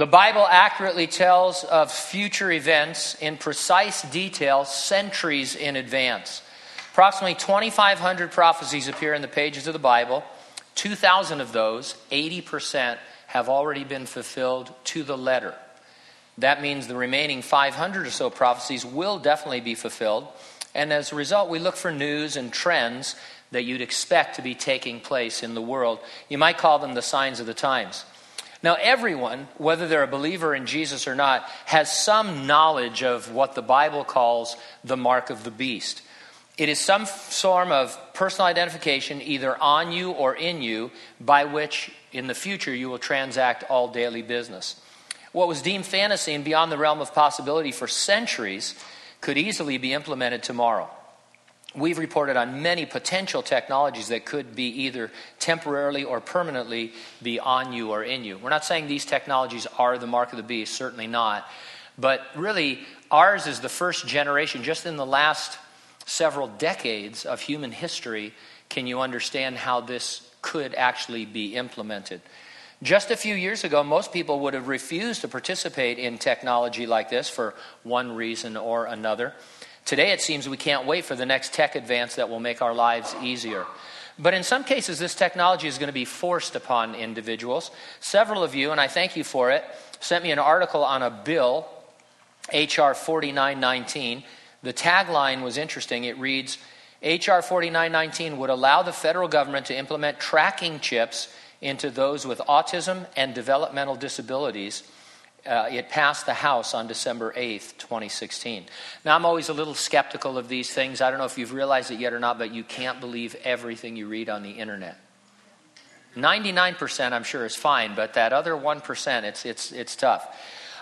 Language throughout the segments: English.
The Bible accurately tells of future events in precise detail centuries in advance. Approximately 2,500 prophecies appear in the pages of the Bible. 2,000 of those, 80%, have already been fulfilled to the letter. That means the remaining 500 or so prophecies will definitely be fulfilled. And as a result, we look for news and trends that you'd expect to be taking place in the world. You might call them the signs of the times. Now, everyone, whether they're a believer in Jesus or not, has some knowledge of what the Bible calls the mark of the beast. It is some form of personal identification, either on you or in you, by which in the future you will transact all daily business. What was deemed fantasy and beyond the realm of possibility for centuries could easily be implemented tomorrow. We've reported on many potential technologies that could be either temporarily or permanently be on you or in you. We're not saying these technologies are the mark of the beast, certainly not. But really, ours is the first generation, just in the last several decades of human history, can you understand how this could actually be implemented? Just a few years ago, most people would have refused to participate in technology like this for one reason or another. Today, it seems we can't wait for the next tech advance that will make our lives easier. But in some cases, this technology is going to be forced upon individuals. Several of you, and I thank you for it, sent me an article on a bill, H.R. 4919. The tagline was interesting. It reads H.R. 4919 would allow the federal government to implement tracking chips into those with autism and developmental disabilities. Uh, it passed the House on December 8th, 2016. Now, I'm always a little skeptical of these things. I don't know if you've realized it yet or not, but you can't believe everything you read on the internet. 99% I'm sure is fine, but that other 1%, it's, it's, it's tough.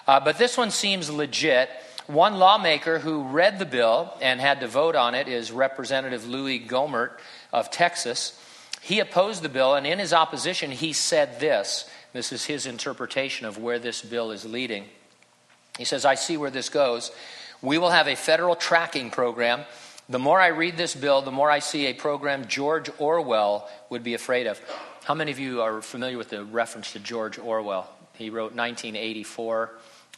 Uh, but this one seems legit. One lawmaker who read the bill and had to vote on it is Representative Louis Gohmert of Texas. He opposed the bill, and in his opposition, he said this. This is his interpretation of where this bill is leading. He says, I see where this goes. We will have a federal tracking program. The more I read this bill, the more I see a program George Orwell would be afraid of. How many of you are familiar with the reference to George Orwell? He wrote 1984,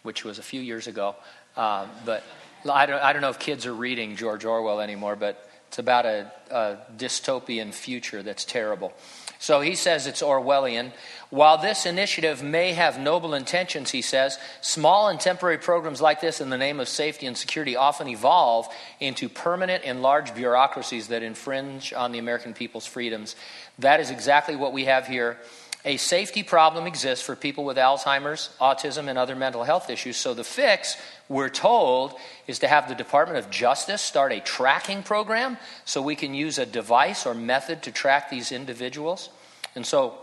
which was a few years ago. Uh, but I don't, I don't know if kids are reading George Orwell anymore, but it's about a, a dystopian future that's terrible. So he says it's Orwellian. While this initiative may have noble intentions, he says, small and temporary programs like this in the name of safety and security often evolve into permanent and large bureaucracies that infringe on the American people's freedoms. That is exactly what we have here. A safety problem exists for people with Alzheimer's, autism, and other mental health issues. So the fix we're told is to have the Department of Justice start a tracking program so we can use a device or method to track these individuals. And so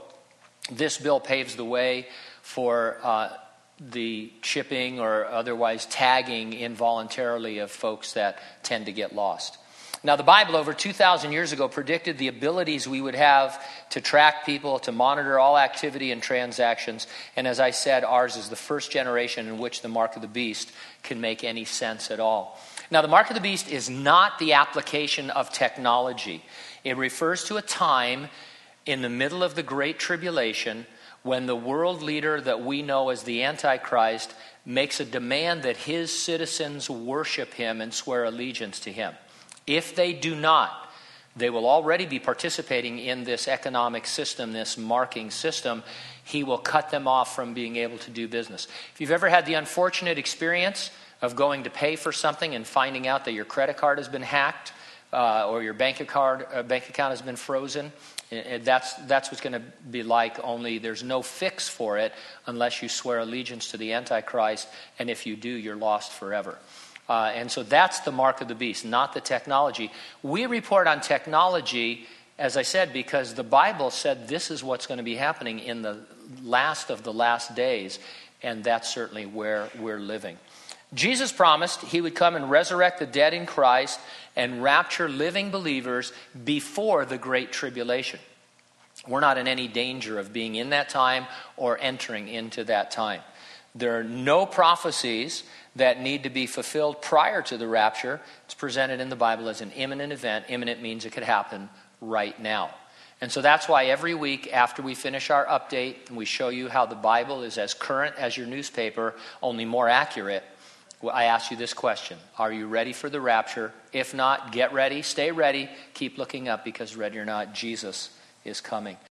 this bill paves the way for uh, the chipping or otherwise tagging involuntarily of folks that tend to get lost. Now, the Bible over 2,000 years ago predicted the abilities we would have to track people, to monitor all activity and transactions. And as I said, ours is the first generation in which the mark of the beast can make any sense at all. Now, the mark of the beast is not the application of technology, it refers to a time in the middle of the Great Tribulation when the world leader that we know as the Antichrist makes a demand that his citizens worship him and swear allegiance to him. If they do not, they will already be participating in this economic system, this marking system. He will cut them off from being able to do business. If you've ever had the unfortunate experience of going to pay for something and finding out that your credit card has been hacked uh, or your bank account, uh, bank account has been frozen, that's, that's what's going to be like, only there's no fix for it unless you swear allegiance to the Antichrist, and if you do, you're lost forever. Uh, and so that's the mark of the beast, not the technology. We report on technology, as I said, because the Bible said this is what's going to be happening in the last of the last days, and that's certainly where we're living. Jesus promised he would come and resurrect the dead in Christ and rapture living believers before the Great Tribulation. We're not in any danger of being in that time or entering into that time. There are no prophecies that need to be fulfilled prior to the rapture. It's presented in the Bible as an imminent event. Imminent means it could happen right now. And so that's why every week after we finish our update and we show you how the Bible is as current as your newspaper, only more accurate, I ask you this question Are you ready for the rapture? If not, get ready, stay ready, keep looking up because, ready or not, Jesus is coming.